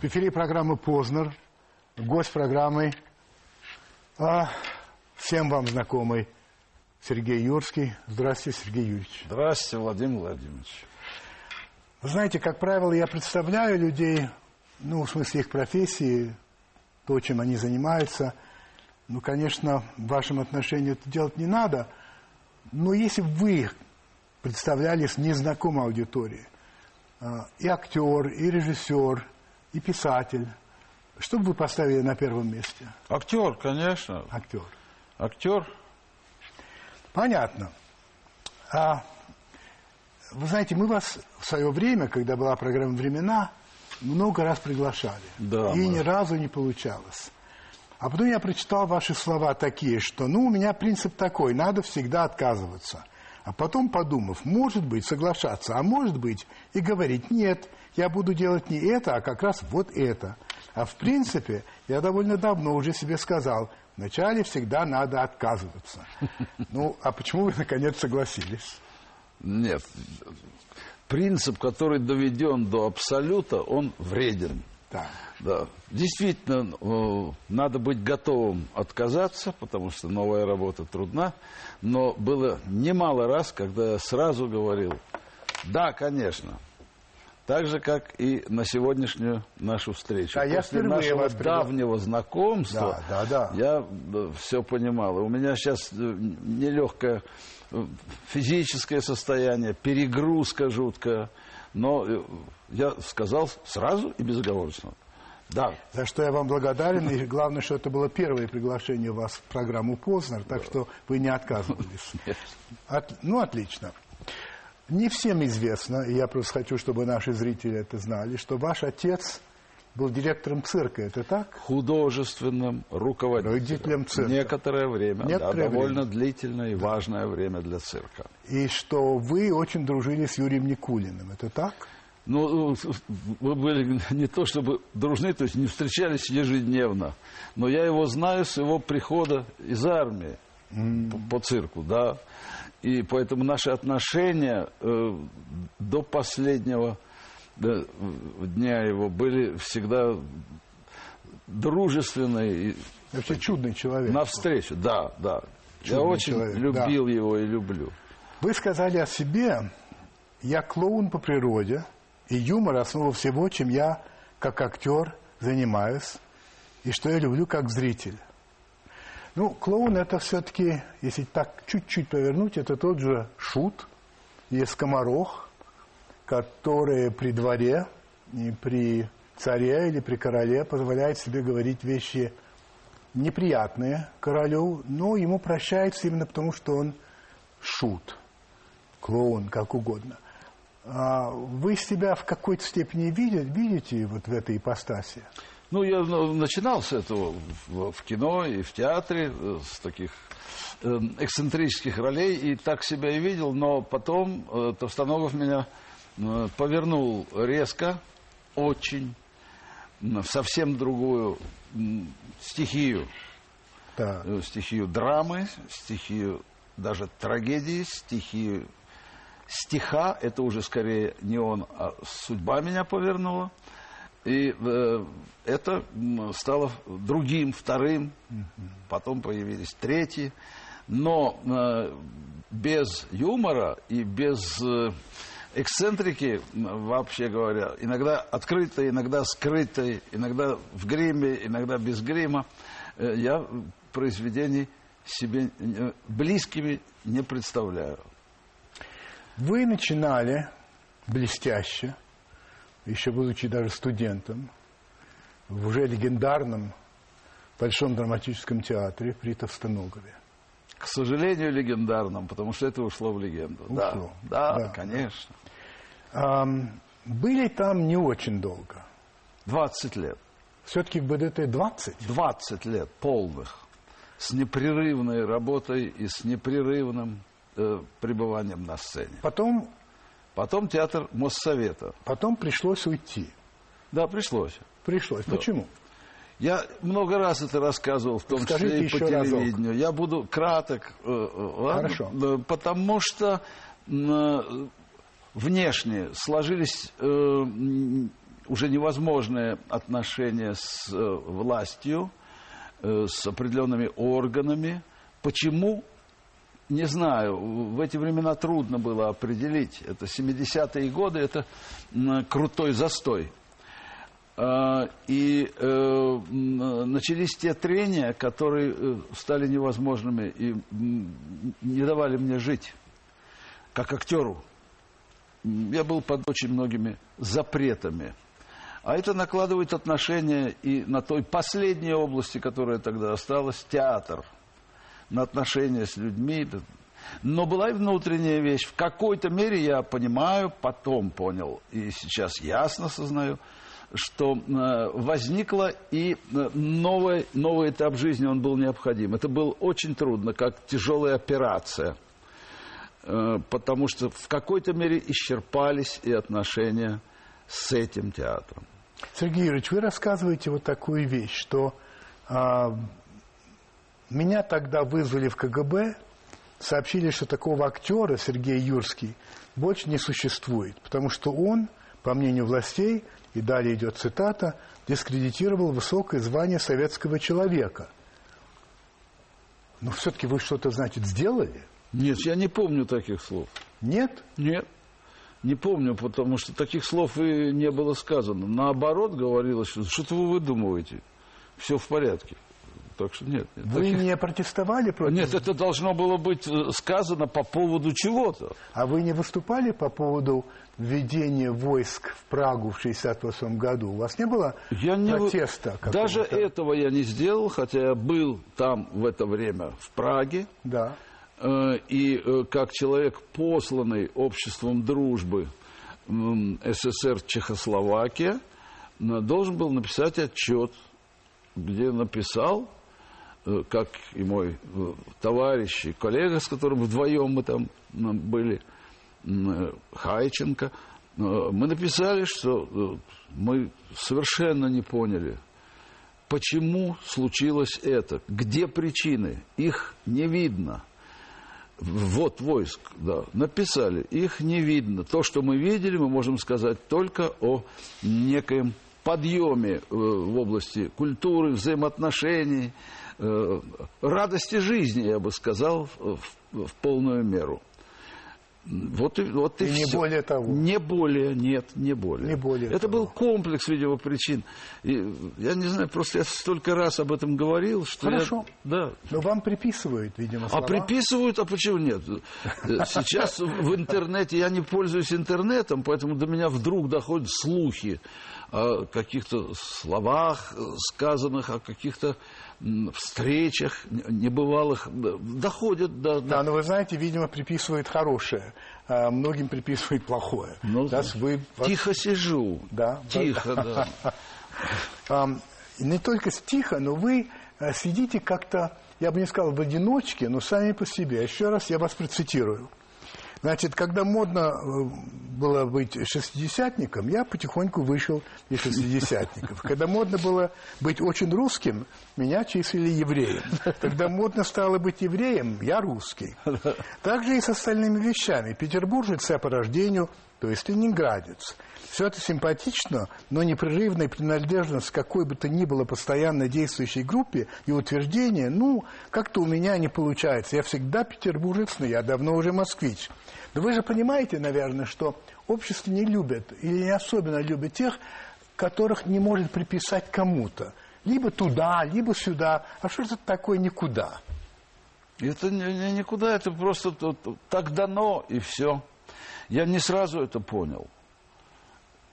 В эфире программы «Познер». Гость программы а, всем вам знакомый Сергей Юрский. Здравствуйте, Сергей Юрьевич. Здравствуйте, Владимир Владимирович. Вы знаете, как правило, я представляю людей, ну, в смысле их профессии, то, чем они занимаются. Ну, конечно, в вашем отношении это делать не надо. Но если бы вы представлялись незнакомой аудитории, а, и актер, и режиссер, и писатель, что бы вы поставили на первом месте? Актер, конечно. Актер. Актер. Понятно. А, вы знаете, мы вас в свое время, когда была программа «Времена», много раз приглашали. Да, и мы- ни разу не получалось. А потом я прочитал ваши слова такие, что, ну, у меня принцип такой, надо всегда отказываться. А потом, подумав, может быть, соглашаться, а может быть, и говорить, нет, я буду делать не это, а как раз вот это. А в принципе, я довольно давно уже себе сказал, вначале всегда надо отказываться. Ну, а почему вы, наконец, согласились? Нет. Принцип, который доведен до абсолюта, он вреден. Да. Да. Действительно, э, надо быть готовым отказаться, потому что новая работа трудна. Но было немало раз, когда я сразу говорил, да, конечно. Так же, как и на сегодняшнюю нашу встречу. Да, я После впервые нашего вас давнего знакомства Да, да, да. я все понимал. И У меня сейчас нелегкое э, физическое состояние, перегрузка жуткая. Но э, я сказал сразу и безоговорочно. Да, За что я вам благодарен. И главное, что это было первое приглашение вас в программу «Познер», так что вы не отказывались. От- ну, отлично. Не всем известно, и я просто хочу, чтобы наши зрители это знали, что ваш отец был директором цирка. Это так? художественным руководителем. Руководителем цирка. Некоторое время, Некоторое да, довольно время. длительное и важное время для цирка. И что вы очень дружили с Юрием Никулиным. Это так? Ну, вы были не то чтобы дружны, то есть не встречались ежедневно, но я его знаю с его прихода из армии по, по цирку, да. И поэтому наши отношения э, до последнего да, дня его были всегда дружественные Вообще чудный человек. навстречу, да, да. я Чудный очень человек, любил его и люблю. Вы сказали о себе, я клоун по природе, и юмор – основа всего, чем я, как актер, занимаюсь, и что я люблю как зритель. Ну, клоун – это все-таки, если так чуть-чуть повернуть, это тот же шут и скоморох, который при дворе, и при царе или при короле позволяет себе говорить вещи неприятные королю, но ему прощается именно потому, что он шут, клоун, как угодно. А вы себя в какой-то степени видите, видите вот в этой ипостаси? Ну, я ну, начинал с этого в, кино и в театре, э, с таких э, эксцентрических ролей, и так себя и видел, но потом э, Товстоногов меня повернул резко, очень, в совсем другую стихию, Да. стихию драмы, стихию даже трагедии, стихию стиха, это уже скорее не он, а судьба меня повернула. И э, это стало другим, вторым, потом появились третьи. Но э, без юмора и без э, эксцентрики, вообще говоря, иногда открытой, иногда скрытой, иногда в гриме, иногда без грима, я произведений себе близкими не представляю. Вы начинали блестяще, еще будучи даже студентом, в уже легендарном Большом драматическом театре при Товстоногове. К сожалению, легендарным, потому что это ушло в легенду. Да, Ушло. да, Да. конечно. Ам, были там не очень долго. 20 лет. Все-таки в БДТ 20? 20 лет полных. С непрерывной работой и с непрерывным э, пребыванием на сцене. Потом, Потом театр Моссовета. потом пришлось уйти. Да, пришлось. Пришлось. Почему? Я много раз это рассказывал, в том Скажите числе и по еще разок. телевидению. Я буду краток, э, э, ладно? Хорошо. Потому что э, внешне сложились уже невозможные отношения с властью, с определенными органами. Почему? Не знаю. В эти времена трудно было определить. Это 70-е годы, это крутой застой. А, И э, начались те трения, которые э, стали невозможными и не давали мне жить как актеру. Я был под очень многими запретами. А это накладывает отношения и на той последней области, которая тогда осталась, театр. На отношения с людьми. Но была и внутренняя вещь. В какой-то мере я понимаю, потом понял, и сейчас ясно сознаю, что э, возникла и э, новый, новый этап жизни, он был необходим. Это было очень трудно, как тяжелая операция. Э, потому что в какой-то мере исчерпались и отношения с этим театром. Сергей Юрьевич, вы рассказываете вот такую вещь, что а, меня тогда вызвали в КГБ, сообщили, что такого актера Сергей Юрский больше не существует, потому что он, по мнению властей, и далее идет цитата, дискредитировал высокое звание советского человека. Но все-таки вы что-то, значит, сделали? Нет, я не помню таких слов. Нет? Нет, не помню, потому что таких слов и не было сказано. Наоборот, говорилось, что что-то вы выдумываете. Все в порядке. Так что нет. нет Вы таких- не протестовали против... Нет, это должно было быть э, сказано по поводу чего-то. А вы не выступали по поводу введения войск в Прагу в 1968 году? У вас не было Я не... протеста? Даже этого я не сделал, хотя я был там в это время, в Праге. Да. Э, И э, как человек, посланный обществом дружбы СССР Чехословакия, должен был написать отчет, где написал, как и мой э, товарищ и коллега, с которым вдвоем мы там были, э, Хайченко, э, мы написали, что э, мы совершенно не поняли, почему случилось это, где причины, их не видно. Вот войск, да, написали, их не видно. То, что мы видели, мы можем сказать только о некоем подъеме э, в области культуры, взаимоотношений, э, радости жизни, я бы сказал, в, в полную меру. Вот и, вот и, И не всё. более того. Не более, нет, не более. Не более Это того. был комплекс, видимо, причин. И, я не знаю, просто я столько раз об этом говорил, что Хорошо. я... Да, Но вам приписывают, видимо, а слова. приписывают, а почему нет? Э, Сейчас в интернете, я не пользуюсь интернетом, поэтому до меня вдруг доходят слухи о каких-то словах, э, сказанных, о каких-то встречах небывалых. Доходят до... Да, но вы знаете, видимо, приписывают хорошее, а многим приписывают плохое. Ну, Раз вы, Тихо сижу. Да, Тихо, да. не только тихо, но вы э, сидите как-то, я бы не сказал в одиночке, но сами по себе. Еще раз я вас процитирую. Значит, когда модно э, было быть шестидесятником, я потихоньку вышел из шестидесятников. Когда модно было быть очень русским, меня числили евреем. Когда модно стало быть евреем, я русский. Так же и с остальными вещами. Петербуржец я по рождению, то есть ленинградец. Все это симпатично, но непрерывная принадлежность к какой бы то ни было постоянно действующей группе и утверждение, ну, как-то у меня не получается. Я всегда петербуржец, но я давно уже москвич. Но вы же понимаете, наверное, что общество не любит или не особенно любит тех, которых не может приписать кому-то. Либо туда, либо сюда. А что это такое никуда? Это никуда, это просто так дано, и все. Я не сразу это понял.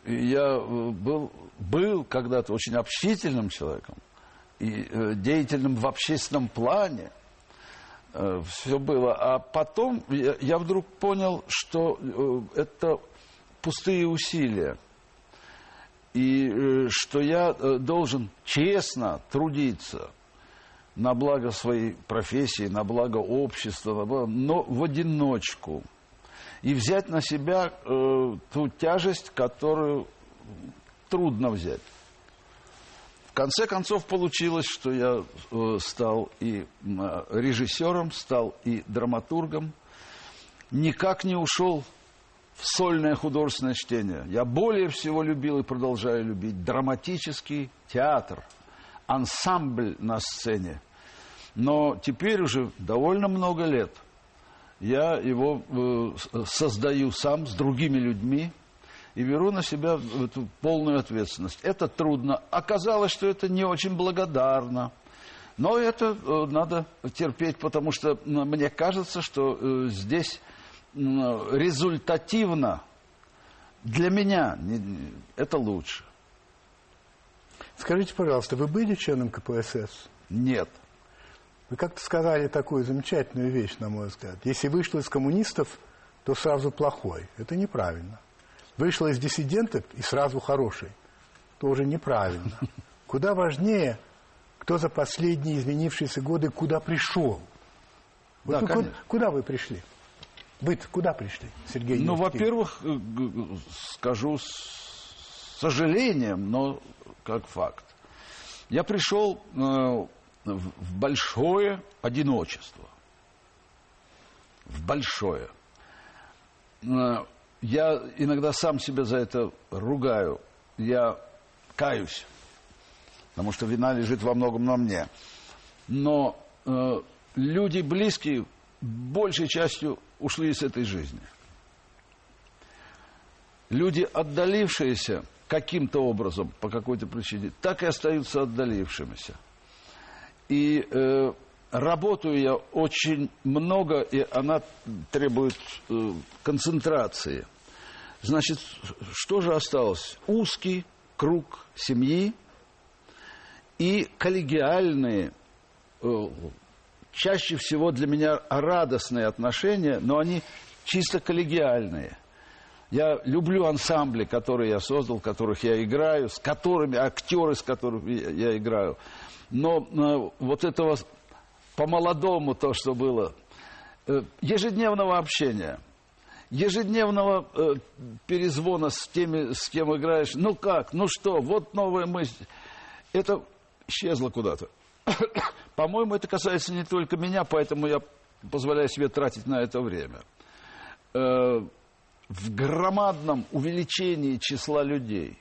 Я э, был, был когда-то очень общительным человеком и э, деятельным в общественном плане. все было. А потом я, вдруг понял, что э, это пустые усилия. И э, что я э, должен честно трудиться на благо своей профессии, на благо общества, но в одиночку. И взять на себя э, ту тяжесть, которую трудно взять. В конце концов получилось, что я э, стал и э, режиссером, стал и драматургом. Никак не ушел в сольное художественное чтение. Я более всего любил и продолжаю любить драматический театр, ансамбль на сцене. Но теперь уже довольно много лет я его э, создаю сам с другими людьми и беру на себя эту полную ответственность. Это трудно. Оказалось, что это не очень благодарно. Но это э, надо терпеть, потому что мне кажется, что э, здесь результативно для меня это лучше. Скажите, пожалуйста, вы были членом КПСС? Нет. Вы как-то сказали такую замечательную вещь, на мой взгляд. Если вышел из коммунистов, то сразу плохой. Это неправильно. Вышел из диссидентов и сразу хороший. Тоже неправильно. Куда важнее, кто за последние изменившиеся годы куда пришел. Вот да, куда, куда вы пришли? вы куда пришли, Сергей Ну, во-первых, э, скажу с сожалением, но как факт. Я пришел э, в большое одиночество. В большое. Э, я иногда сам себя за это ругаю. Я каюсь, потому что вина лежит во многом на мне. Но э, люди близкие большей частью ушли из этой жизни. Люди, отдалившиеся каким-то образом, по какой-то причине, так и остаются отдалившимися. И э, работаю я очень много, и она требует э, концентрации. Значит, что же осталось? Узкий круг семьи и коллегиальные э, чаще всего для меня радостные отношения, но они чисто коллегиальные. Я люблю ансамбли, которые я создал, которых я играю, с которыми, актеры, с которыми я, я играю. Но э, вот этого по-молодому то, что было, э, ежедневного общения, ежедневного э, перезвона с теми, с кем играешь, ну как, ну что, вот новая мысль, это исчезло куда-то. По-моему, это касается не только меня, поэтому я позволяю себе тратить на это время. Э, в громадном увеличении числа людей,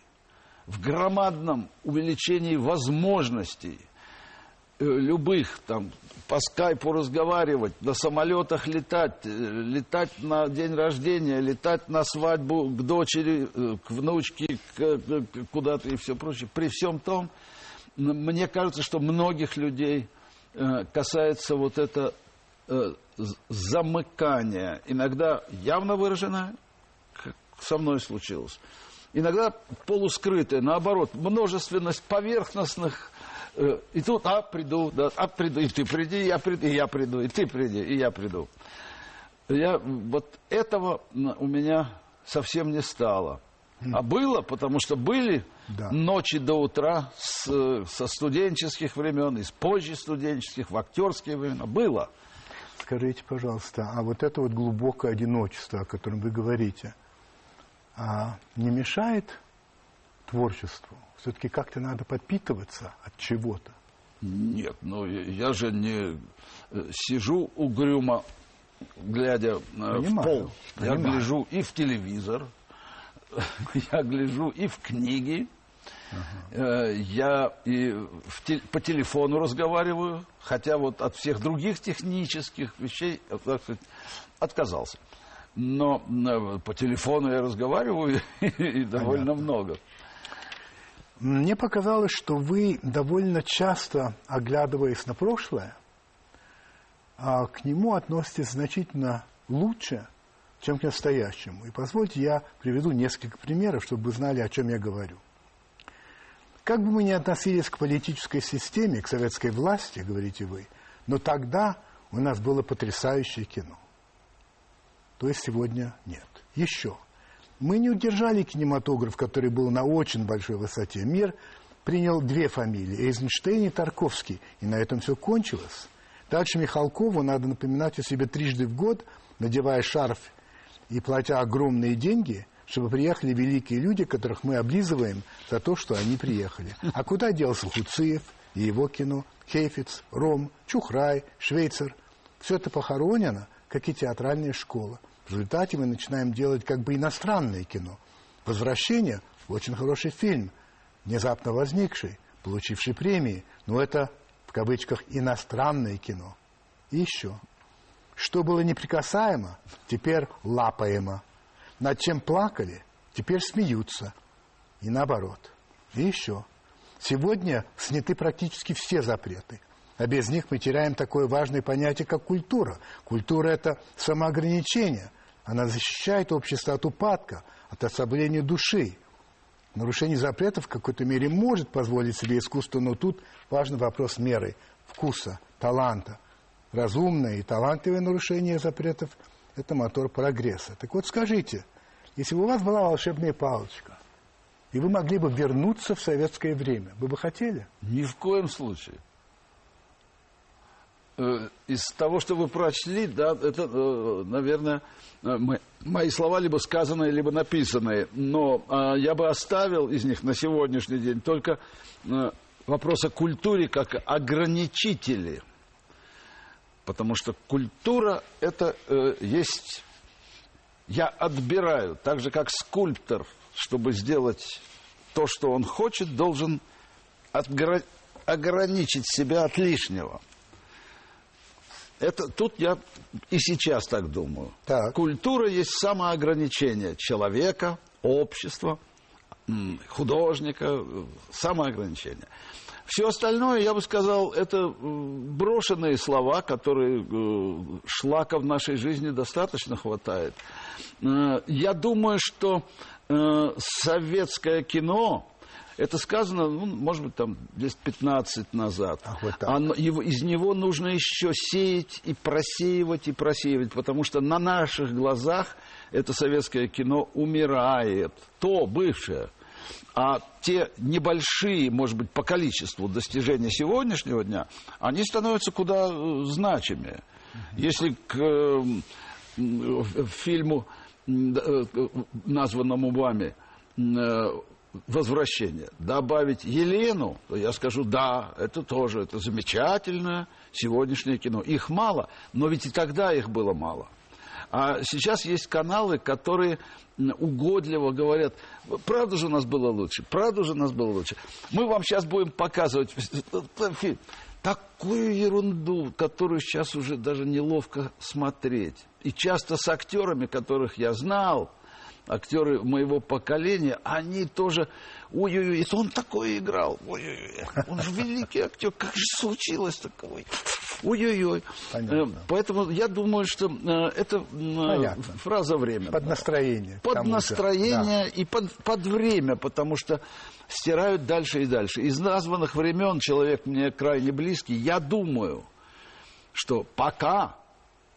в громадном увеличении возможностей э, любых, там, по скайпу разговаривать, на самолетах летать, э, летать на день рождения, летать на свадьбу к дочери, к внучке, куда-то и все прочее. При всем том, мне кажется, что многих людей Э, касается вот это э, замыкания, иногда явно выраженное, как со мной случилось, иногда полускрытое, наоборот, множественность поверхностных э, и тут, а, приду, да, а, приду, и ты приди, и я приду, и я приду, и ты приди, и я приду. Я, вот этого у меня совсем не стало. А было, потому что были да. ночи до утра с, со студенческих времен, из позже студенческих, в актерские времена. Было. Скажите, пожалуйста, а вот это вот глубокое одиночество, о котором вы говорите, а не мешает творчеству? Все-таки как-то надо подпитываться от чего-то. Нет, ну я же не э, сижу угрюмо, глядя понимаю, в пол. Понимаю. Я гляжу и в телевизор, я гляжу и в книги, uh-huh. я и в те, по телефону разговариваю, хотя вот от всех других технических вещей так сказать, отказался. Но по телефону я разговариваю и довольно Понятно. много. Мне показалось, что вы довольно часто, оглядываясь на прошлое, а к нему относитесь значительно лучше, чем к настоящему. И позвольте, я приведу несколько примеров, чтобы вы знали, о чем я говорю. Как бы мы ни относились к политической системе, к советской власти, говорите вы, но тогда у нас было потрясающее кино. То есть сегодня нет. Еще. Мы не удержали кинематограф, который был на очень большой высоте. Мир принял две фамилии, Эйзенштейн и Тарковский, и на этом все кончилось. Дальше Михалкову надо напоминать о себе трижды в год, надевая шарф и платя огромные деньги, чтобы приехали великие люди, которых мы облизываем за то, что они приехали. А куда делся Хуциев и его кино, Хейфиц, Ром, Чухрай, Швейцер? Все это похоронено, как и театральная школа. В результате мы начинаем делать как бы иностранное кино. «Возвращение» – очень хороший фильм, внезапно возникший, получивший премии, но это, в кавычках, иностранное кино. И еще. Что было неприкасаемо, теперь лапаемо. Над чем плакали, теперь смеются. И наоборот. И еще. Сегодня сняты практически все запреты. А без них мы теряем такое важное понятие, как культура. Культура – это самоограничение. Она защищает общество от упадка, от ослабления души. Нарушение запретов в какой-то мере может позволить себе искусство, но тут важный вопрос меры, вкуса, таланта. Разумное и талантливое нарушение запретов – это мотор прогресса. Так вот скажите, если бы у вас была волшебная палочка, и вы могли бы вернуться в советское время, вы бы хотели? Ни в коем случае. Э, из того, что вы прочли, да, это, э, наверное, э, мои слова либо сказанные, либо написанные. Но я бы оставил из них на сегодняшний день только вопрос о культуре как ограничители. Потому что культура – это есть... Я отбираю, так же, как скульптор, чтобы сделать то, что он хочет, должен ограничить себя от лишнего – это тут я и сейчас так думаю. Так. Культура есть самоограничение человека, общества, художника, самоограничение. Все остальное, я бы сказал, это брошенные слова, которые э, шлака в нашей жизни достаточно хватает. Э, я думаю, что э, советское кино, это сказано, ну, может быть, там лет 15 назад. Ах, вот так. Оно, его, из него нужно еще сеять и просеивать, и просеивать, потому что на наших глазах это советское кино умирает. То бывшее. А те небольшие, может быть, по количеству достижения сегодняшнего дня, они становятся куда э, значимее. Если к э, фильму, э, названному вами, возвращения, добавить Елену, то я скажу, да, это тоже, это замечательное сегодняшнее кино. Их мало, но ведь и тогда их было мало. А сейчас есть каналы, которые угодливо говорят, правда же у нас было лучше, правда же у нас было лучше. Мы вам сейчас будем показывать фильм. Такую ерунду, которую сейчас уже даже неловко смотреть. И часто с актерами, которых я знал, актеры моего поколения, они тоже, ой-ой-ой, это он такое играл, ой-ой-ой, он же великий актер, как же случилось такое, ой-ой-ой. Э, поэтому я думаю, что э, это Понятно. фраза времени. Под настроение. Под настроение да. и под, под время, потому что стирают дальше и дальше. Из названных времен человек мне крайне близкий, я думаю, что пока,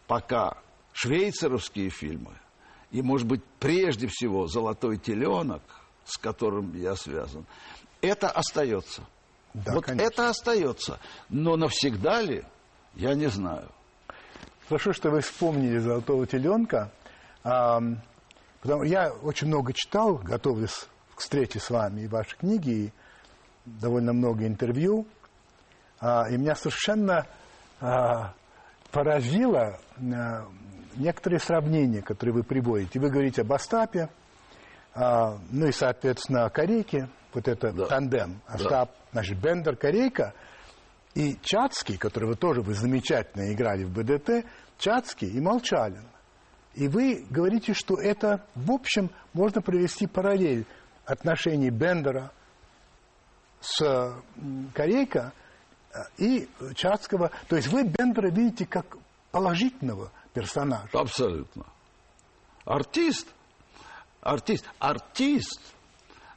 пока швейцаровские фильмы – и, может быть, прежде всего золотой теленок, с которым я связан, это остается. Да, вот конечно. это остается. Но навсегда ли, я не знаю. Хорошо, что вы вспомнили золотого теленка. А, потому я очень много читал, готовясь к встрече с вами и ваши книги, и довольно много интервью. А, и меня совершенно а, поразило а, некоторые сравнения, которые вы приводите. Вы говорите об Остапе, а, ну и, соответственно, Корейке, вот это да. тандем, Остап, да. значит, Бендер, Корейка, и Чацкий, которого тоже вы замечательно играли в БДТ, Чацкий и Молчалин. И вы говорите, что это, в общем, можно провести параллель отношений Бендера с Корейка а, и Чацкого. То есть вы Бендера видите как положительного персонаж. Абсолютно. Артист. Артист. Артист.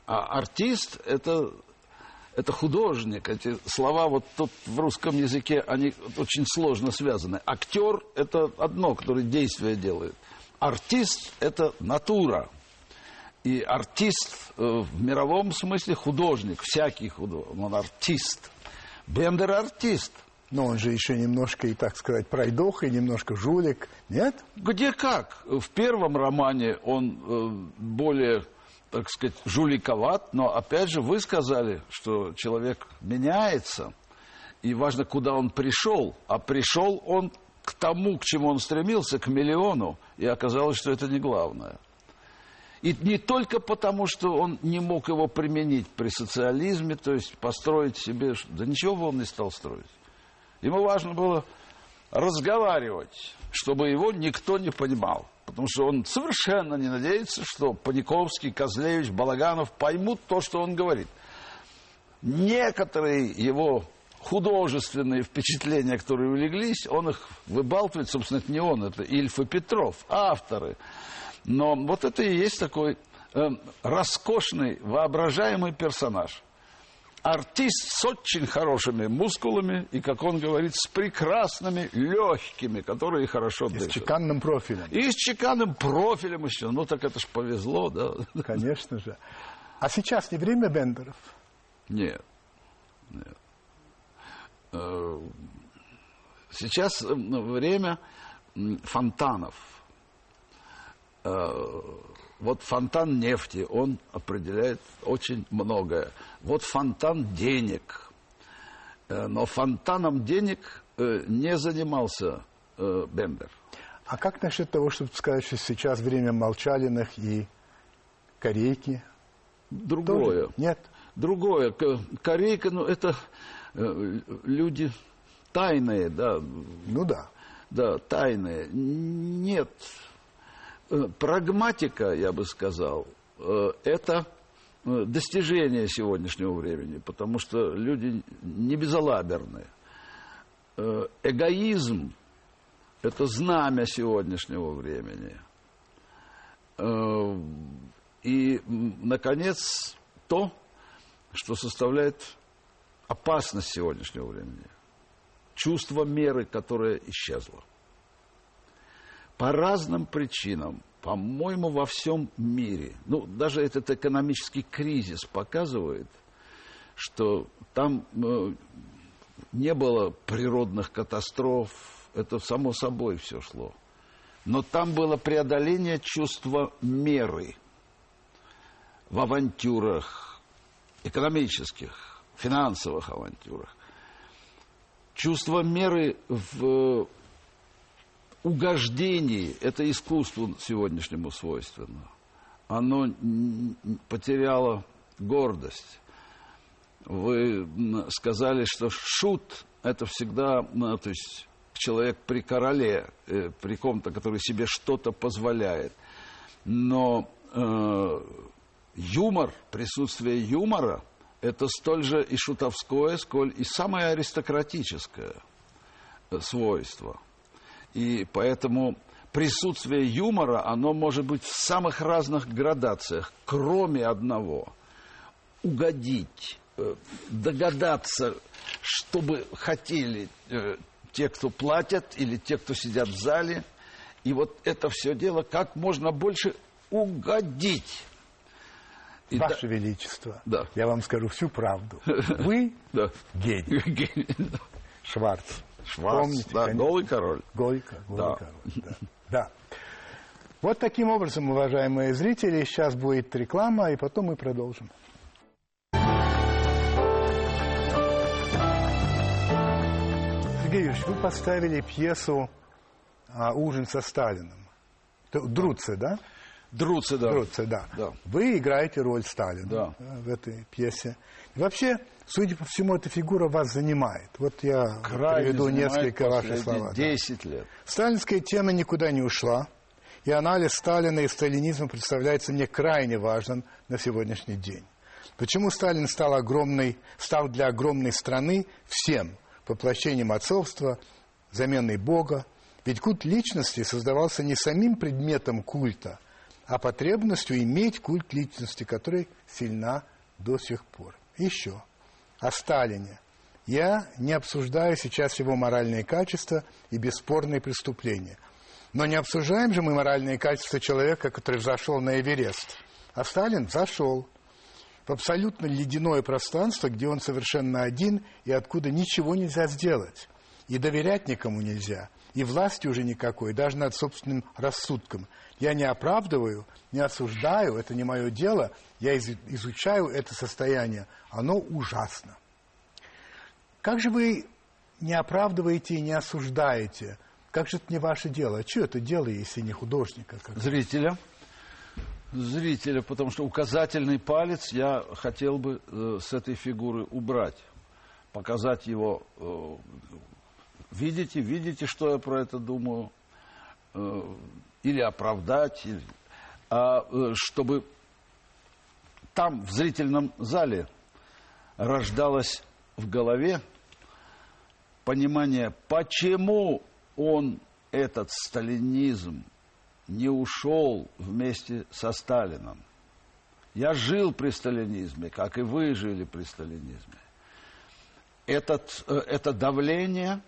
А артист это, это художник. Эти слова вот тут в русском языке, они очень сложно связаны. Актер это одно, который действие делает. Артист это натура. И артист э, в мировом смысле художник, всякий художник, он артист. Бендер артист – но он же еще немножко, и так сказать, пройдох, и немножко жулик, нет? Где как? В первом романе он э, более, так сказать, жуликоват, но опять же вы сказали, что человек меняется, и важно, куда он пришел. А пришел он к тому, к чему он стремился, к миллиону, и оказалось, что это не главное. И не только потому, что он не мог его применить при социализме, то есть построить себе... Да ничего бы он не стал строить. Ему важно было разговаривать, чтобы его никто не понимал. Потому что он совершенно не надеется, что Паниковский, Козлевич, Балаганов поймут то, что он говорит. Некоторые его художественные впечатления, которые улеглись, он их выбалтывает, собственно, это не он, это Ильф и Петров, авторы. Но вот это и есть такой э, роскошный, воображаемый персонаж. Артист с очень хорошими мускулами и, как он говорит, с прекрасными легкими, которые хорошо И дышат. с чеканным профилем. И с чеканным профилем еще. Ну, так это ж повезло, да? Конечно же. А сейчас не время Бендеров? Нет. Нет. Э, Сейчас э, время фонтанов. Вот фонтан нефти, он определяет очень многое. Вот фонтан денег. Э, Но фонтаном денег э, не занимался э, Бендер. А как насчет того, чтобы сказать, что сейчас время Молчалиных и Корейки? Другое. Тоже? Нет? Другое. Корейка, ну, это люди тайные, да, Ну да. да, тайные. Нет. Э, Прагматика, я бы сказал, э, это э, достижение сегодняшнего времени, потому что люди не безалаберны. Э, Эгоизм – это знамя сегодняшнего времени. И, наконец, то, что составляет опасность сегодняшнего времени. Чувство меры, которое исчезло. По разным причинам, по-моему, во всем мире, ну, даже этот экономический кризис показывает, что там э, не было природных катастроф, это само собой все шло. Но там было преодоление чувства меры в авантюрах, экономических, финансовых авантюрах. Чувство меры в угождении – это искусству сегодняшнему свойственно. Оно потеряло гордость. Вы сказали, что шут – это всегда, то есть человек при короле, э, при ком-то, который себе что-то позволяет. Но э, юмор, присутствие юмора – это столь же и шутовское, сколь и самое аристократическое э, свойство. И поэтому присутствие юмора, оно может быть в самых разных градациях, кроме одного – угодить, э, догадаться, чтобы хотели э, те, кто платят, или те, кто сидят в зале. И вот это все дело как можно больше угодить. И да- Ваше Величество, Да. я вам скажу всю правду. Вы да. гений. Шварц. Шварц, Помните, да, конечно. голый король. Гойко, голый Да. король, да. да. Вот таким образом, уважаемые зрители, сейчас будет реклама, и потом мы продолжим. Сергей Юрьевич, вы поставили пьесу а, «Ужин со Сталиным». Друце, да? Друцы, да. Друце, да. Да. Вы играете роль Сталина Да. в этой пьесе. Вообще, судя по всему, эта фигура вас занимает. Вот я Крайне приведу несколько ваших слов. 10 лет. Сталинская тема никуда не ушла, и анализ Сталина и сталинизма представляется мне крайне важным на сегодняшний день. Почему Сталин стал, огромной, стал для огромной страны всем воплощением отцовства, заменой Бога? Ведь культ личности создавался не самим предметом культа, а потребностью иметь культ личности, который сильна до сих пор. Еще о Сталине. Я не обсуждаю сейчас его моральные качества и бесспорные преступления. Но не обсуждаем же мы моральные качества человека, который взошел на Эверест. А Сталин взошел в абсолютно ледяное пространство, где он совершенно один и откуда ничего нельзя сделать. И доверять никому нельзя. И власти уже никакой, даже над собственным рассудком. Я не оправдываю, не осуждаю, это не мое дело. Я из- изучаю это состояние. Оно ужасно. Как же вы не оправдываете и не осуждаете Как же это не ваше дело? А что это дело, если не художника? Зрителя. Зрителя, потому что указательный палец я хотел бы э, с этой фигуры убрать. Показать его. Э, видите, видите, что я про это думаю. Э, или оправдать. Или, а э, чтобы там, в зрительном зале, рождалось в голове понимание, почему он, этот сталинизм, не ушел вместе со Сталином. Я жил при сталинизме, как и вы жили при сталинизме. Этот, э, это давление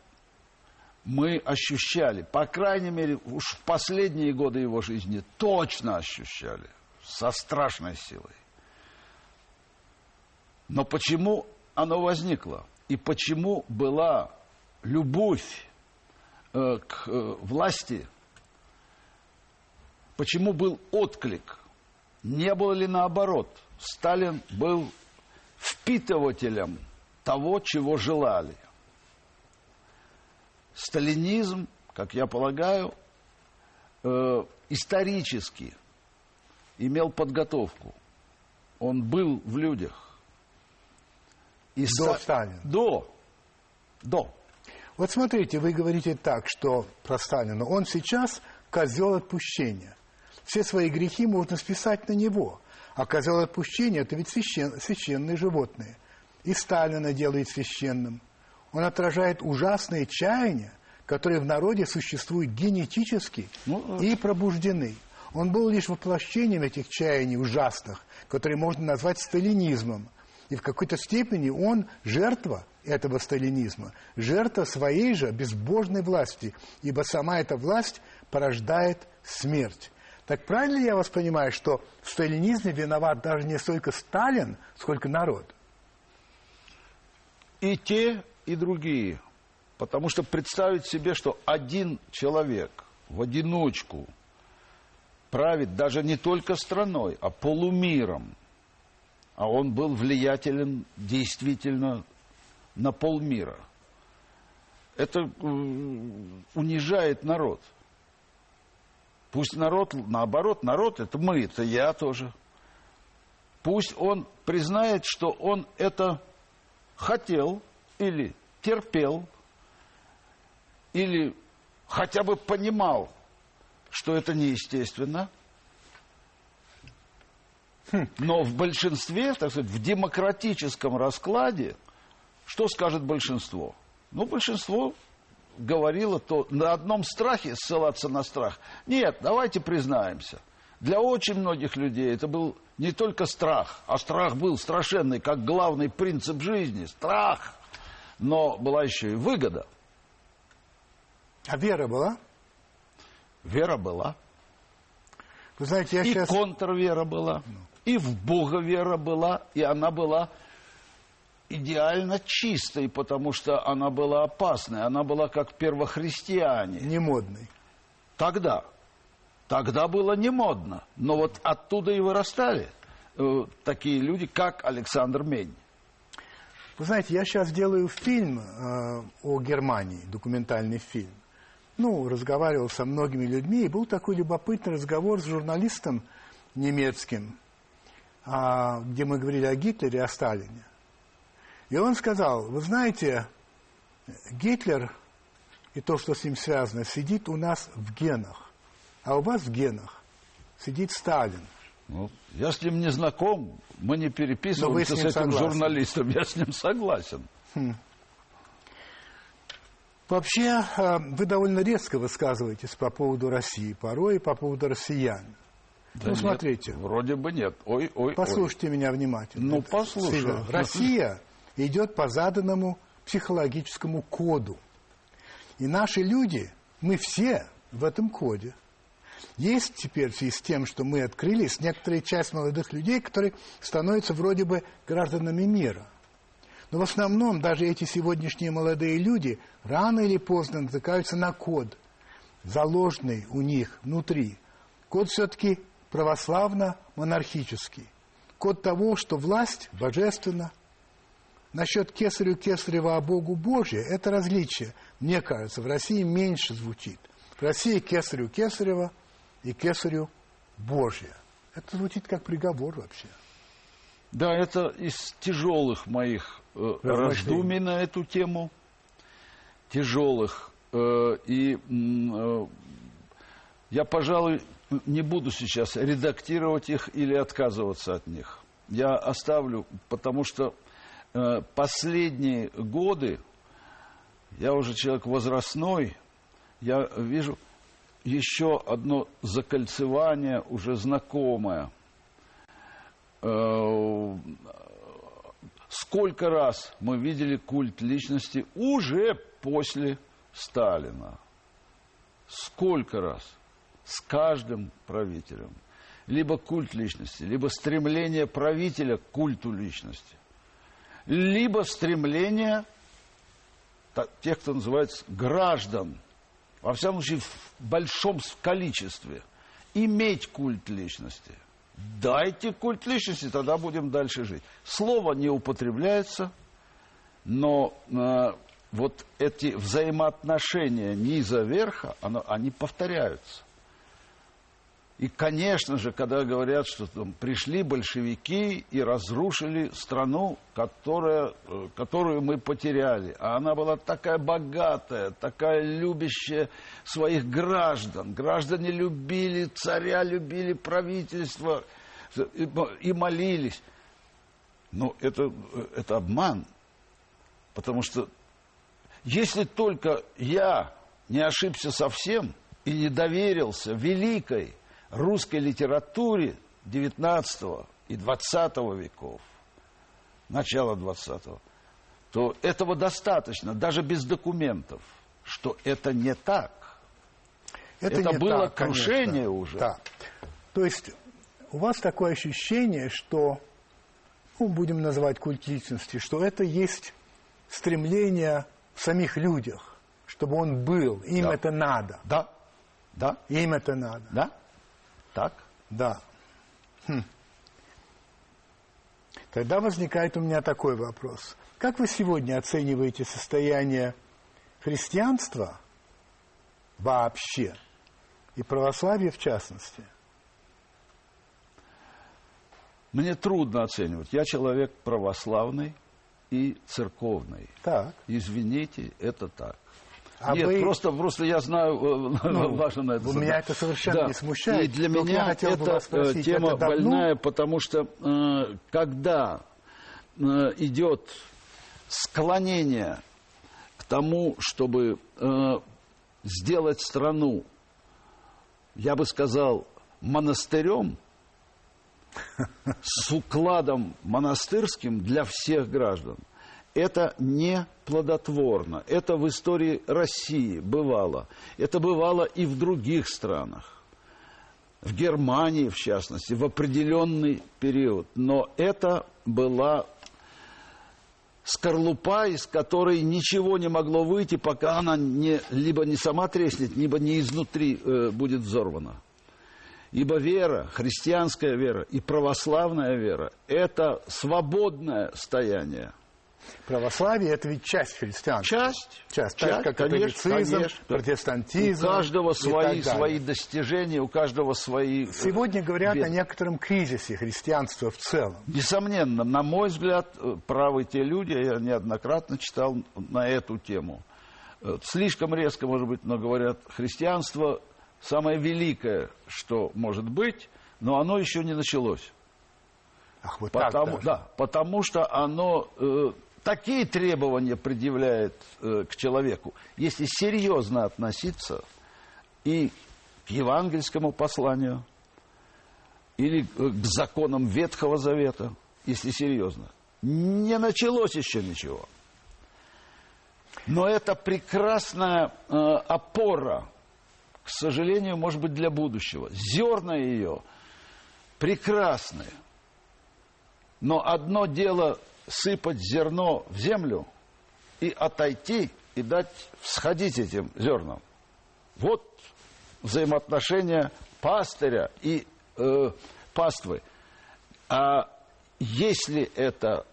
мы ощущали, по крайней мере, уж в последние годы его жизни точно ощущали, со страшной силой. Но почему оно возникло? И почему была любовь э, к э, власти? Почему был отклик? Не было ли наоборот? Сталин был впитывателем того, чего желали. Сталинизм, как я полагаю, э, исторически имел подготовку. Он был в людях. И до Сталина? До. До. Вот смотрите, вы говорите так, что про Сталина. Он сейчас козел отпущения. Все свои грехи можно списать на него. А козел отпущения – это ведь священ, священные животные. И Сталина делает священным. Он отражает ужасные чаяния, которые в народе существуют генетически ну, и пробуждены. Он был лишь воплощением этих чаяний ужасных, которые можно назвать сталинизмом. И в какой-то степени он жертва этого сталинизма, жертва своей же безбожной власти, ибо сама эта власть порождает смерть. Так правильно я вас понимаю, что в сталинизме виноват даже не столько Сталин, сколько народ? И те, и другие. Потому что представить себе, что один человек в одиночку правит даже не только страной, а полумиром, а он был влиятелен действительно на полмира. Это унижает народ. Пусть народ, наоборот, народ это мы, это я тоже. Пусть он признает, что он это хотел или терпел, или хотя бы понимал, что это неестественно – но в большинстве, так сказать, в демократическом раскладе, что скажет большинство? Ну, большинство говорило то на одном страхе ссылаться на страх. Нет, давайте признаемся. Для очень многих людей это был не только страх, а страх был страшенный, как главный принцип жизни. Страх. Но была еще и выгода. А вера была? Вера была. Вы знаете, я и сейчас... контрвера была. И в Бога вера была, и она была идеально чистой, потому что она была опасной, она была как первохристиане. Не модной. Тогда. Тогда было не модно. Но вот оттуда и вырастали э, такие люди, как Александр Мень. Вы знаете, я сейчас делаю фильм э, о Германии, документальный фильм. Ну, разговаривал со многими людьми, и был такой любопытный разговор с журналистом немецким, а, где мы говорили о Гитлере о Сталине. И он сказал, вы знаете, Гитлер и то, что с ним связано, сидит у нас в генах, а у вас в генах сидит Сталин. Ну, я с ним не знаком, мы не переписываемся с, с этим согласен. журналистом, я с ним согласен. Хм. Вообще, э, вы довольно резко высказываетесь по поводу России, порой и по поводу россиян. Да ну, нет, смотрите. Вроде бы нет. Ой, ой, Послушайте ой. меня внимательно. Ну, послушаю. Россия идет по заданному психологическому коду. И наши люди, мы все в этом коде. Есть теперь в связи с тем, что мы открылись, некоторая часть молодых людей, которые становятся вроде бы гражданами мира. Но в основном даже эти сегодняшние молодые люди рано или поздно натыкаются на код, заложенный у них внутри. Код все-таки православно-монархический. Код того, что власть божественна, насчет кесарю кесарева, а Богу Божье, это различие, мне кажется, в России меньше звучит. В России кесарю кесарева и кесарю Божье. Это звучит как приговор вообще. Да, это из тяжелых моих э, раздумий на эту тему. Тяжелых. Э, и э, я, пожалуй, не буду сейчас редактировать их или отказываться от них. Я оставлю, потому что э, последние годы, я уже человек возрастной, я вижу еще одно закольцевание уже знакомое. Э, сколько раз мы видели культ личности уже после Сталина? Сколько раз? С каждым правителем. Либо культ личности, либо стремление правителя к культу личности, либо стремление тех, кто называется граждан – во всяком случае, в большом количестве, иметь культ личности. Дайте культ личности, тогда будем дальше жить. Слово не употребляется, но э, вот эти взаимоотношения низа верха, оно, они повторяются. И, конечно же, когда говорят, что там пришли большевики и разрушили страну, которая, э, которую мы потеряли, а она была такая богатая, такая любящая своих граждан. Граждане любили царя, любили правительство и молились. Но это, это обман, потому что если только я не ошибся совсем и не доверился великой русской литературе XIX и XX веков, начала XX, то этого достаточно, даже без документов, что это не так. Это, это было так, крушение конечно. уже. Да. То есть у вас такое ощущение, что, ну, будем называть культ личности, что это есть стремление в самих людях, чтобы он был, им да. это надо. Да, да. Им это надо. Да. Так? Да. Хм. Тогда возникает у меня такой вопрос. Как вы сегодня оцениваете состояние христианства вообще и православия в частности? Мне трудно оценивать. Я человек православный и церковный. Так. Извините, это так. А Нет, вы... просто, просто я знаю, э, ну, важно на это Меня это совершенно да. не смущает. И для меня это э, спросить, тема это больная, потому что э, когда э, идет склонение к тому, чтобы э, сделать страну, я бы сказал, монастырем, с укладом монастырским для всех граждан – это не плодотворно. Это в истории России бывало. Это бывало и в других странах. В Германии, в частности, в определенный период. Но это была скорлупа, из которой ничего не могло выйти, пока она не, либо не сама треснет, либо не изнутри э, будет взорвана. Ибо вера, христианская вера и православная вера – это свободное стояние – Православие – это ведь часть христианства. Часть. Часть, часть так как конечно, конечно. протестантизм. У каждого свои, свои достижения, у каждого свои... Э, Сегодня говорят бед. о некотором кризисе христианства в целом. Несомненно, на мой взгляд, э, правы те люди, я неоднократно читал на эту тему. Э, слишком резко, может быть, но говорят, христианство самое великое, что может быть, но оно еще не началось. Ах, вот потому, так да, потому что оно такие требования предъявляет э, к человеку, если серьезно относиться и к евангельскому посланию, или э, к законам Ветхого Завета, если серьезно. Не началось еще ничего. Но это прекрасная э, опора, к сожалению, может быть, для будущего. Зерна ее прекрасные. Но одно дело сыпать зерно в землю и отойти и дать всходить этим зернам. Вот взаимоотношения пастыря и э, паствы. А если это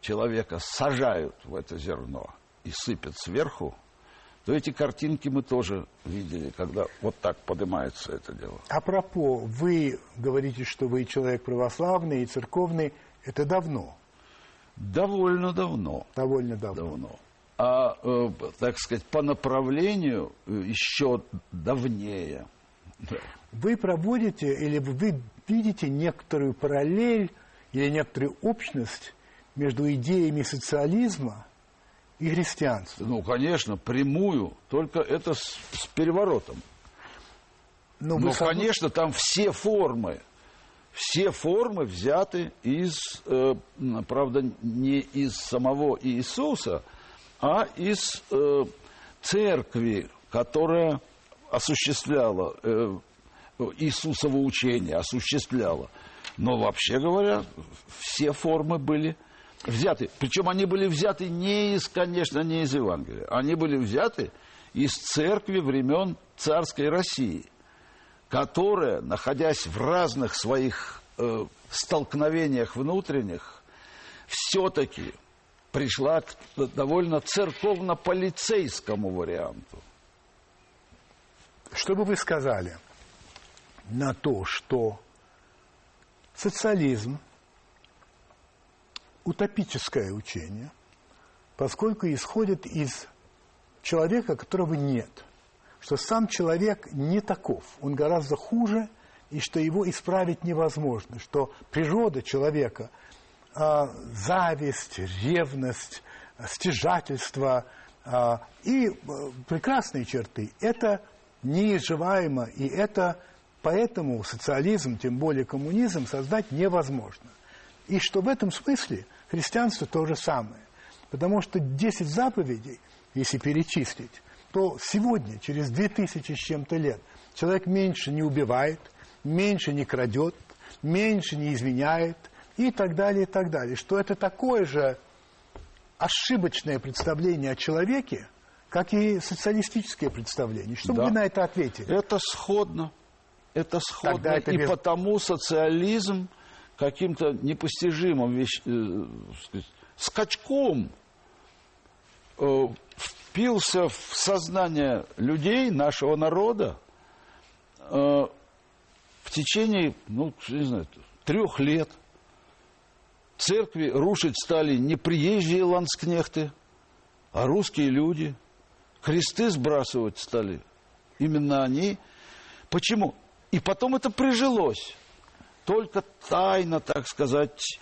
человека сажают в это зерно и сыпят сверху, то эти картинки мы тоже видели, когда вот так поднимается это дело. Апропо, вы говорите, что вы человек православный и церковный. Это давно? Довольно давно. Довольно давно. давно. А, э, так сказать, по направлению э, еще давнее. Вы проводите или вы видите некоторую параллель или некоторую общность между идеями социализма и христианства? Ну, конечно, прямую, только это с, с переворотом. Но, Но сог- конечно, там все формы, все формы взяты из, э, правда, не из самого Иисуса, а из э, церкви, которая осуществляла э, Иисусово учение, осуществляла. Но вообще говоря, все формы были взяты. Причем они были взяты не из, конечно, не из Евангелия. Они были взяты из церкви времен царской России, которая, находясь в разных своих э, столкновениях внутренних, все-таки пришла к довольно церковно-полицейскому варианту. Что бы вы сказали на то, что социализм утопическое учение, поскольку исходит из человека, которого нет, что сам человек не таков, он гораздо хуже, и что его исправить невозможно, что природа человека, а, зависть, ревность, стяжательство а, и а, прекрасные черты, это неизживаемо, и это поэтому социализм, тем более коммунизм, создать невозможно. И что в этом смысле христианство то же самое. Потому что 10 заповедей, если перечислить, то сегодня, через 2000 с чем-то лет, человек меньше не убивает, меньше не крадет, меньше не изменяет и так далее, и так далее. Что это такое же ошибочное представление о человеке, как и социалистическое представление. Что бы Да. вы на это ответили? Это сходно. Это сходно. Тогда это и без- потому социализм каким-то непостижимым вещ- э, сказать, скачком э, впился в сознание людей, нашего народа, э, в течение, ну, не знаю, трех лет. Церкви рушить стали не приезжие ланскнехты, а русские люди. Кресты сбрасывать стали именно они. Почему? И потом это прижилось. Только тайно, так сказать,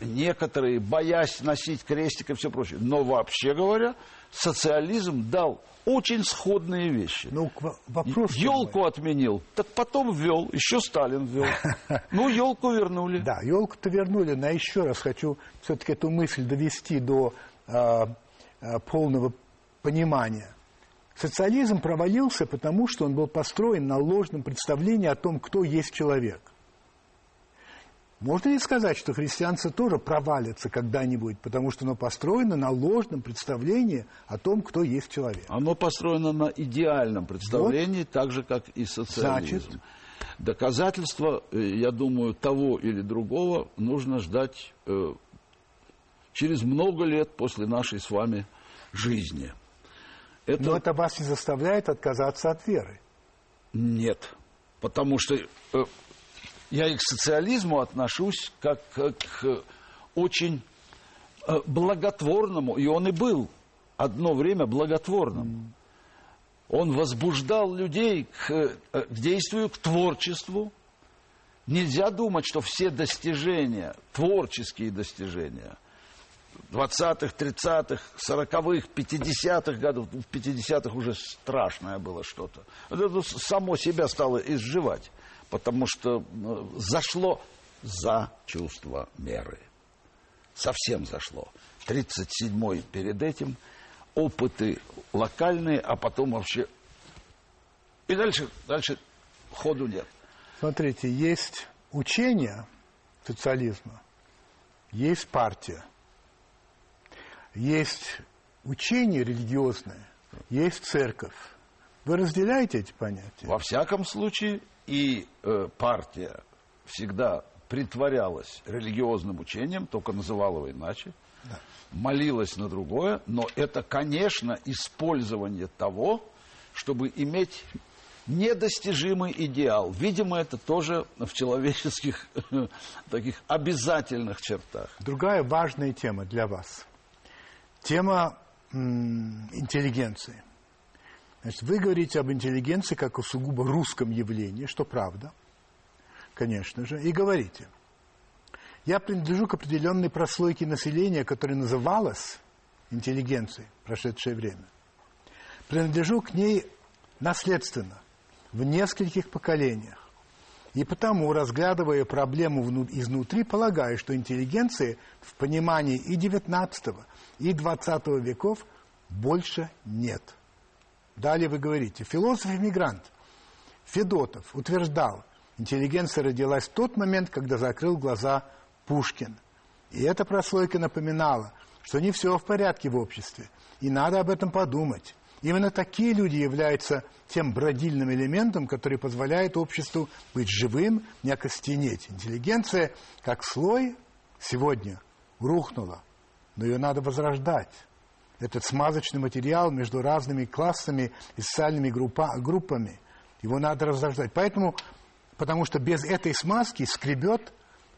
некоторые, боясь носить крестик и все прочее. Но вообще говоря, социализм дал очень сходные вещи. Ну, вопрос... Елку отменил, так потом ввел, еще Сталин ввел. Ну, елку вернули. Да, елку-то вернули, но еще раз хочу все-таки эту мысль довести до а, полного понимания. Социализм провалился, потому что он был построен на ложном представлении о том, кто есть человек. Можно ли сказать, что христианство тоже провалится когда-нибудь, потому что оно построено на ложном представлении о том, кто есть человек? Оно построено на идеальном представлении, так же, как и социализм. Значит? Доказательства, э, я думаю, того или другого нужно ждать э, через много лет после нашей с вами жизни. Это Но это вас не заставляет отказаться от веры. нет. Потому что э, я и к социализму отношусь как к очень э, благотворному, и он и был одно время благотворным. Он возбуждал людей к, э, к действию, к творчеству. Нельзя думать, что все достижения, творческие достижения 20-х, 30-х, 40-х, 50-х годов, в 50-х уже страшное было что-то. Это само себя стало изживать, потому что э, зашло за чувство меры. Совсем зашло. 37-й перед этим, опыты локальные, а потом вообще... И дальше, дальше ходу нет. Смотрите, есть учение социализма, есть партия, есть учение религиозное, есть церковь. Вы разделяете эти понятия? Во всяком случае, и э, партия всегда притворялась религиозным учением, только называла его иначе. молилась на другое, но это, конечно, использование того, чтобы иметь недостижимый идеал. Видимо, это тоже в человеческих таких обязательных чертах. Другая важная тема для вас. Тема интеллигенции. Значит, вы говорите об интеллигенции как о сугубо русском явлении, что правда, конечно же, и говорите. Я принадлежу к определенной прослойке населения, которая называлась интеллигенцией в прошедшее время. Принадлежу к ней наследственно, в нескольких поколениях. И потому, разглядывая проблему изнутри, полагаю, что интеллигенции в понимании и XIX, и XX веков больше нет. Далее вы говорите, философ-иммигрант Федотов утверждал, интеллигенция родилась в тот момент, когда закрыл глаза Пушкин. И эта прослойка напоминала, что не все в порядке в обществе, и надо об этом подумать. Именно такие люди являются тем бродильным элементом, который позволяет обществу быть живым, не окостенеть. Интеллигенция, как слой, сегодня рухнула, но ее надо возрождать. Этот смазочный материал между разными классами и социальными группа, группами, его надо возрождать. Поэтому, потому что без этой смазки скребет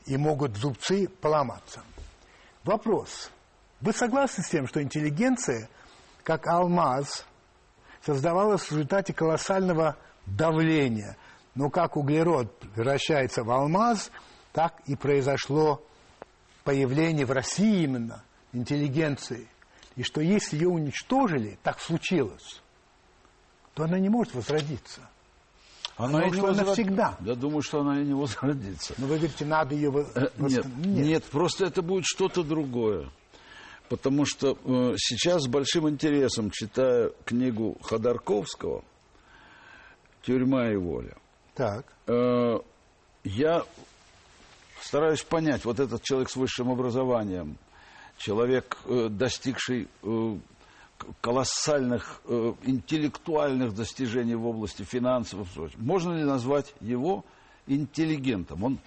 и могут зубцы поломаться. Вопрос. Вы согласны с тем, что интеллигенция, как алмаз, создавалась в результате колоссального давления. Но как углерод превращается в алмаз, так и произошло появление в России именно интеллигенции. И что если ее уничтожили, так случилось, то она не может возродиться. Она, она и не возрод... навсегда. Я думаю, что она и не возродится. Но вы говорите, надо ее... Э, нет, нет, нет, просто это будет что-то другое потому что э, сейчас с большим интересом читаю книгу Ходорковского «Тюрьма и воля». Так. Э, я стараюсь понять, вот этот человек с высшим образованием, человек, э, достигший э, колоссальных э, интеллектуальных достижений в области финансов, можно ли назвать его интеллигентом? Он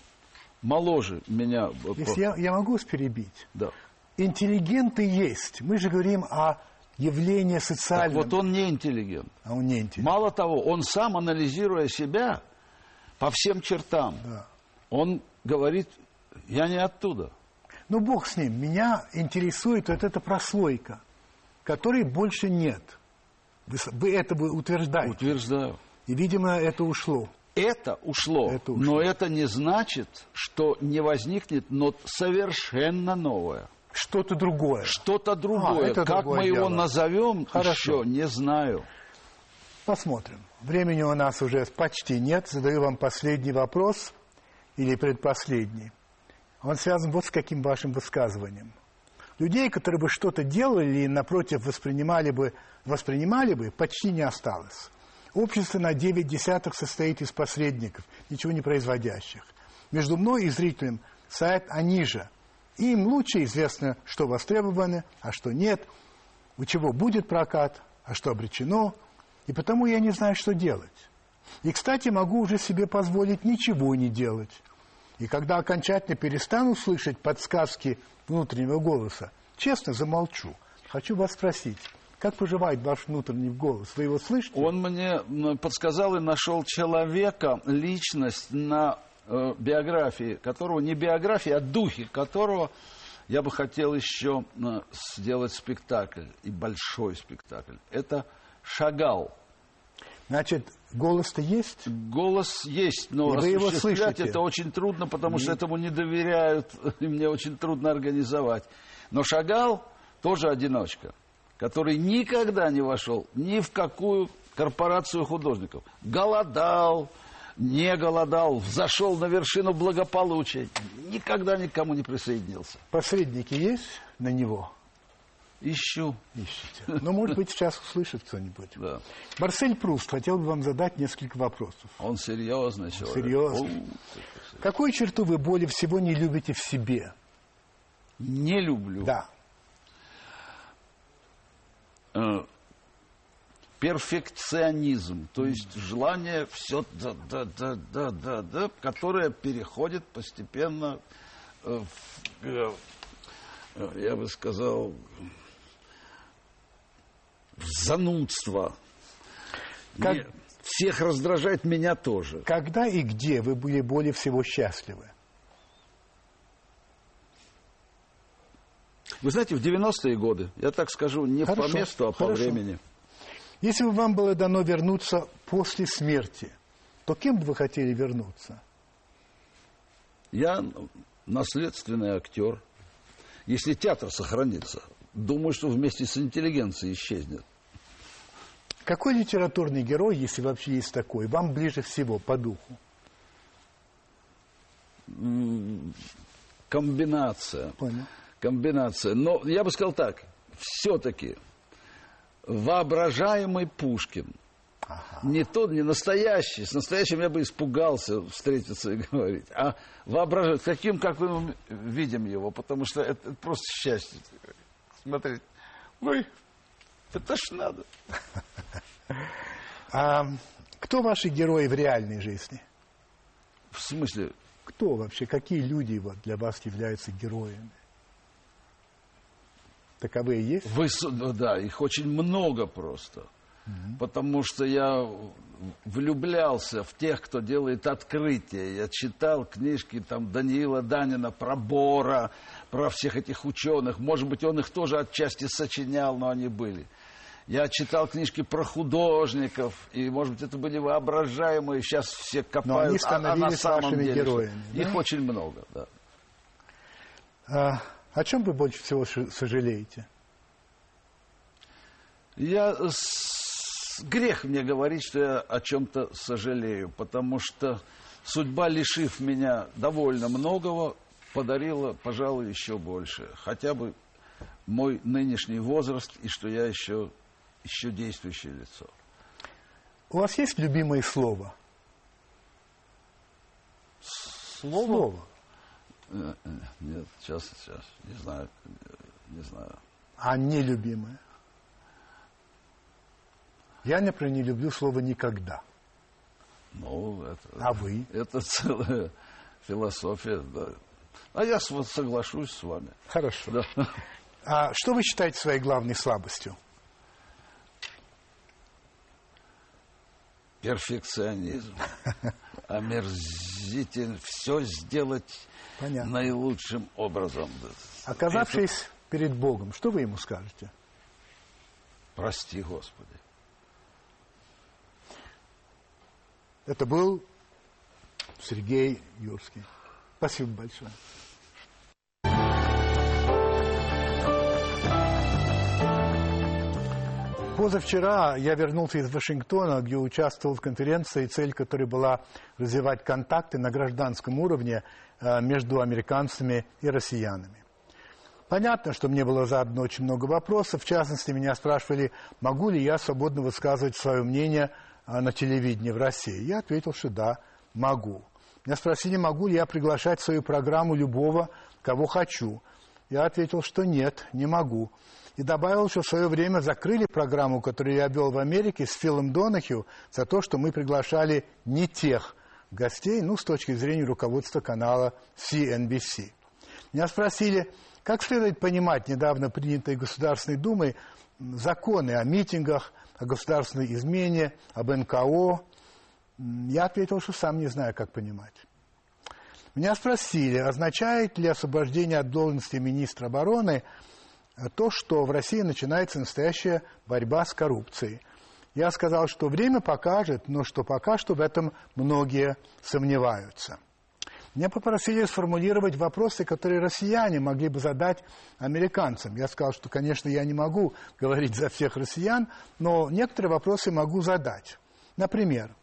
моложе меня. Если я, я могу вас перебить? Да интеллигенты есть. Мы же говорим о явлении социальном. Так вот он не интеллигент. А он не интеллигент. Мало того, он сам, анализируя себя по всем чертам, да. он говорит, я не оттуда. Ну, бог с ним. Меня интересует вот эта прослойка, которой больше нет. Вы, вы это вы утверждаете. Утверждаю. И, видимо, это ушло. Это ушло, это ушло. но это не значит, что не возникнет но совершенно новое. Что-то другое. Что-то другое. А, как другое мы его дело. назовем, Хорошо. еще не знаю. Посмотрим. Времени у нас уже почти нет. Задаю вам последний вопрос или предпоследний. Он связан вот с каким вашим высказыванием. Людей, которые бы что-то делали и, напротив, воспринимали бы, воспринимали бы, почти не осталось. Общество на 9 десятых состоит из посредников, ничего не производящих. Между мной и зрителем сайт они же – им лучше известно, что востребовано, а что нет, у чего будет прокат, а что обречено, и потому я не знаю, что делать. И, кстати, могу уже себе позволить ничего не делать. И когда окончательно перестану слышать подсказки внутреннего голоса, честно замолчу. Хочу вас спросить, как поживает ваш внутренний голос? Вы его слышите? Он мне подсказал и нашел человека, личность на э, биографии которого, не биографии, а духе которого я бы хотел еще э, сделать спектакль, и большой спектакль. Это Шагал. Значит, голос-то есть? Голос есть, но и вы его слышите? это очень трудно, потому что этому не доверяют, и мне очень трудно организовать. Но Шагал тоже одиночка, который никогда не вошел ни в какую корпорацию художников. Голодал, не голодал, взошел на вершину благополучия, никогда никому не присоединился. Посредники есть на него? Ищу. Ищите. Ну, может быть, сейчас услышит кто-нибудь. Да. Марсель Пруст хотел бы вам задать несколько вопросов. Он серьезный человек. Серьезный. Какую черту вы более всего не любите в себе? Не люблю. Да. Э, перфекционизм, то есть желание все да, да, да, да, да, да, которое переходит постепенно э, в, э, я бы сказал, занудство. Как- всех раздражает меня тоже. Когда и где вы были более всего счастливы? Вы знаете, в 90-е годы, я так скажу, не Хорошо, по месту, а по хорошо. времени. Если бы вам было дано вернуться после смерти, то кем бы вы хотели вернуться? Я наследственный актер. Если театр сохранится, думаю, что вместе с интеллигенцией исчезнет. Какой литературный герой, если вообще есть такой, вам ближе всего по духу? Комбинация. Понял. Комбинация. Но я бы сказал так, все-таки воображаемый Пушкин. Не тот, не настоящий. С настоящим я бы испугался встретиться и говорить. А воображать, каким, как мы видим его, потому что это, это просто счастье. Смотреть. Ой, это ж надо. А кто ваши герои в реальной жизни? В смысле, Кто вообще, какие люди вот для вас являются героями? Таковые есть? Вы, да, их очень много просто. Потому что я влюблялся в тех, кто делает открытия. Я читал книжки там Даниила Данина про Бора, про всех этих ученых. Может быть, он их тоже отчасти сочинял, но они были. Я читал книжки про художников, и, может быть, это были воображаемые, сейчас все копают, они а- а, на самом деле, героями, да? Их очень много, да. А, о чем вы больше всего сожалеете? Я грех мне говорить, что я о чем-то сожалею, потому что судьба, лишив меня довольно многого, подарила, пожалуй, еще больше. Хотя бы мой нынешний возраст и что я еще, еще действующее лицо. У вас есть любимое слово? Слово. Э, э, Нет, сейчас, сейчас, не знаю, не знаю. А нелюбимое? Я, например, не люблю слово «никогда». Ну, это, А вы? это целая философия, да. А я соглашусь с вами. Хорошо. Да. А что вы считаете своей главной слабостью? Перфекционизм, омерзитель, все сделать Понятно. наилучшим образом. Оказавшись перед Богом, что вы ему скажете? Прости, Господи. Это был Сергей Юрский. Спасибо большое. Позавчера я вернулся из Вашингтона, где участвовал в конференции, цель которой была развивать контакты на гражданском уровне э, между американцами и россиянами. Понятно, что мне было задано очень много вопросов. В частности, меня спрашивали, могу ли я свободно высказывать свое мнение а, на телевидении в России. Я ответил, что да, могу. Меня спросили, могу ли я приглашать в свою программу любого, кого хочу. Я ответил, что нет, не могу. И добавил, что в свое время закрыли программу, которую я вел в Америке с Филом Донахью, за то, что мы приглашали не тех гостей, ну, с точки зрения руководства канала CNBC. Меня спросили, как следует понимать недавно принятые Государственной Думой законы о митингах, о государственной измене, об НКО. Я ответил, что сам не знаю, как понимать. Меня спросили, означает ли освобождение от должности министра обороны то, что в России начинается настоящая борьба с коррупцией. Я сказал, что время покажет, но что пока что в этом многие сомневаются. Меня попросили сформулировать вопросы, которые россияне могли бы задать американцам. Я сказал, что, конечно, я не могу говорить за всех россиян, но некоторые вопросы могу задать. Например,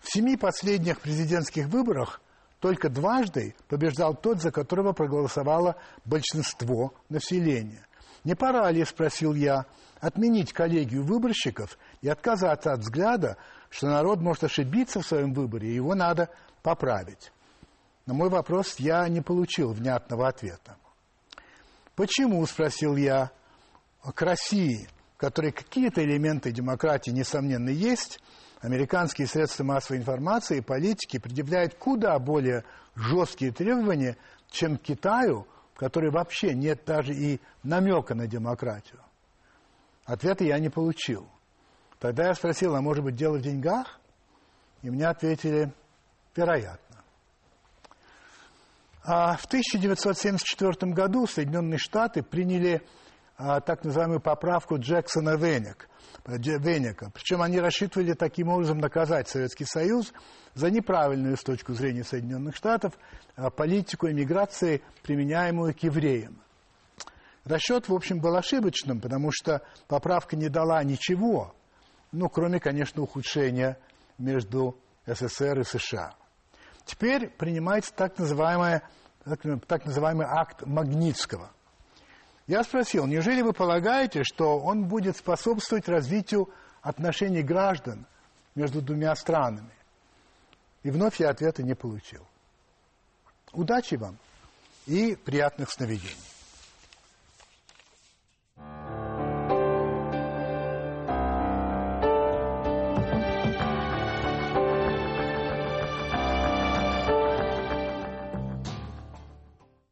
в семи последних президентских выборах только дважды побеждал тот, за которого проголосовало большинство населения. Не пора ли, спросил я, отменить коллегию выборщиков и отказаться от взгляда, что народ может ошибиться в своем выборе, и его надо поправить? На мой вопрос я не получил внятного ответа. Почему, спросил я, к России, в которой какие-то элементы демократии, несомненно, есть, американские средства массовой информации и политики предъявляют куда более жесткие требования, чем Китаю, в которой вообще нет даже и намека на демократию. Ответа я не получил. Тогда я спросил, а может быть дело в деньгах? И мне ответили, вероятно. А в 1974 году Соединенные Штаты приняли а, так называемую поправку Джексона Венек, Венека. Причем они рассчитывали таким образом наказать Советский Союз за неправильную с точки зрения Соединенных Штатов а, политику иммиграции, применяемую к евреям. Расчет, в общем, был ошибочным, потому что поправка не дала ничего, ну, кроме, конечно, ухудшения между СССР и США. Теперь принимается так называемый, так называемый акт Магнитского. Я спросил, неужели вы полагаете, что он будет способствовать развитию отношений граждан между двумя странами? И вновь я ответа не получил. Удачи вам и приятных сновидений.